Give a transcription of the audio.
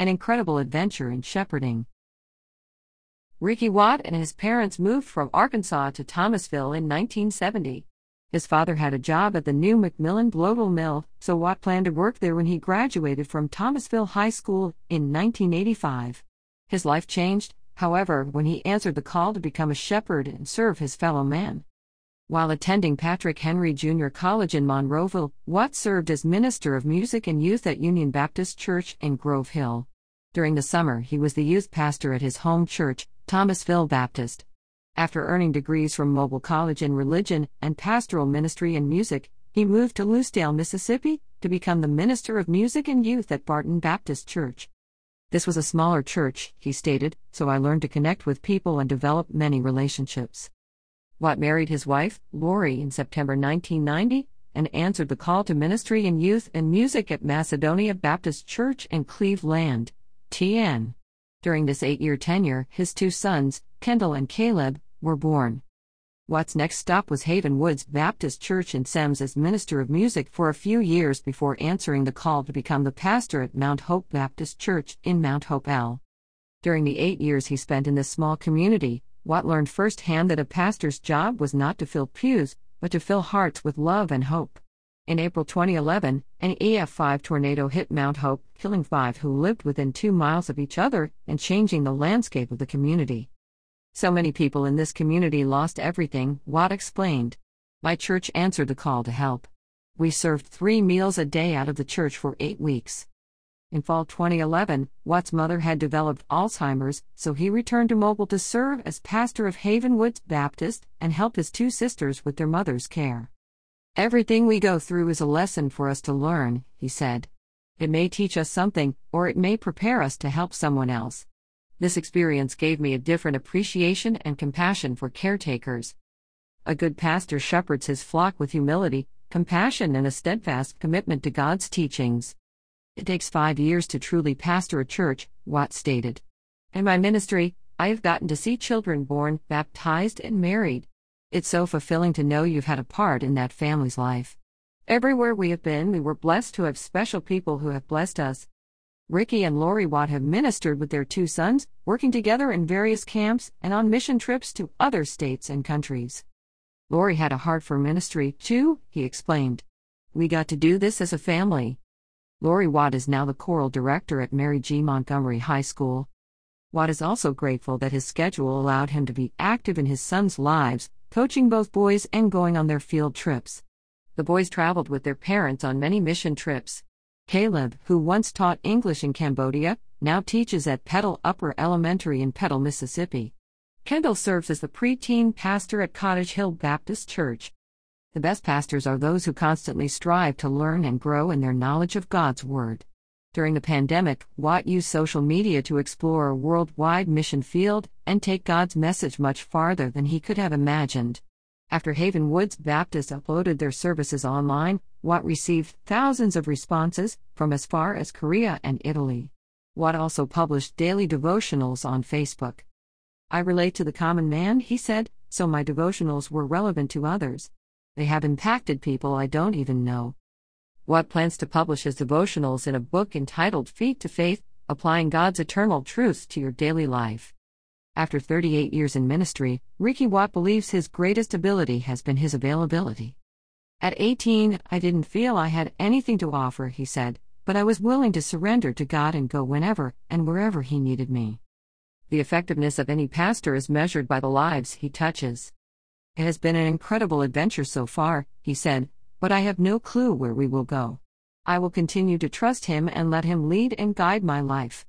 an incredible adventure in shepherding. Ricky Watt and his parents moved from Arkansas to Thomasville in 1970. His father had a job at the new MacMillan Bloedel Mill, so Watt planned to work there when he graduated from Thomasville High School in 1985. His life changed, however, when he answered the call to become a shepherd and serve his fellow man. While attending Patrick Henry Junior College in Monroeville, Watt served as minister of music and youth at Union Baptist Church in Grove Hill. During the summer, he was the youth pastor at his home church, Thomasville Baptist. After earning degrees from Mobile College in religion and pastoral ministry and music, he moved to Lucedale, Mississippi, to become the minister of music and youth at Barton Baptist Church. This was a smaller church, he stated, so I learned to connect with people and develop many relationships. Watt married his wife, Lori, in September 1990 and answered the call to ministry in youth and music at Macedonia Baptist Church in Cleveland, TN. During this eight year tenure, his two sons, Kendall and Caleb, were born. Watt's next stop was Haven Woods Baptist Church in Semmes as minister of music for a few years before answering the call to become the pastor at Mount Hope Baptist Church in Mount Hope L. During the eight years he spent in this small community, Watt learned firsthand that a pastor's job was not to fill pews, but to fill hearts with love and hope. In April 2011, an EF5 tornado hit Mount Hope, killing five who lived within two miles of each other and changing the landscape of the community. So many people in this community lost everything, Watt explained. My church answered the call to help. We served three meals a day out of the church for eight weeks. In fall 2011, Watt's mother had developed Alzheimer's, so he returned to Mobile to serve as pastor of Haven Woods Baptist and help his two sisters with their mother's care. Everything we go through is a lesson for us to learn, he said. It may teach us something, or it may prepare us to help someone else. This experience gave me a different appreciation and compassion for caretakers. A good pastor shepherds his flock with humility, compassion, and a steadfast commitment to God's teachings. It takes five years to truly pastor a church, Watt stated. In my ministry, I have gotten to see children born, baptized, and married. It's so fulfilling to know you've had a part in that family's life. Everywhere we have been, we were blessed to have special people who have blessed us. Ricky and Lori Watt have ministered with their two sons, working together in various camps and on mission trips to other states and countries. Lori had a heart for ministry, too, he explained. We got to do this as a family. Lori Watt is now the choral director at Mary G. Montgomery High School. Watt is also grateful that his schedule allowed him to be active in his sons' lives, coaching both boys and going on their field trips. The boys traveled with their parents on many mission trips. Caleb, who once taught English in Cambodia, now teaches at Petal Upper Elementary in Petal, Mississippi. Kendall serves as the preteen pastor at Cottage Hill Baptist Church. The best pastors are those who constantly strive to learn and grow in their knowledge of God's Word. During the pandemic, Watt used social media to explore a worldwide mission field and take God's message much farther than he could have imagined. After Haven Woods Baptist uploaded their services online, Watt received thousands of responses from as far as Korea and Italy. Watt also published daily devotionals on Facebook. I relate to the common man, he said, so my devotionals were relevant to others. They have impacted people I don't even know. Watt plans to publish his devotionals in a book entitled Feet to Faith Applying God's Eternal Truths to Your Daily Life. After 38 years in ministry, Ricky Watt believes his greatest ability has been his availability. At 18, I didn't feel I had anything to offer, he said, but I was willing to surrender to God and go whenever and wherever He needed me. The effectiveness of any pastor is measured by the lives he touches. It has been an incredible adventure so far, he said, but I have no clue where we will go. I will continue to trust Him and let Him lead and guide my life.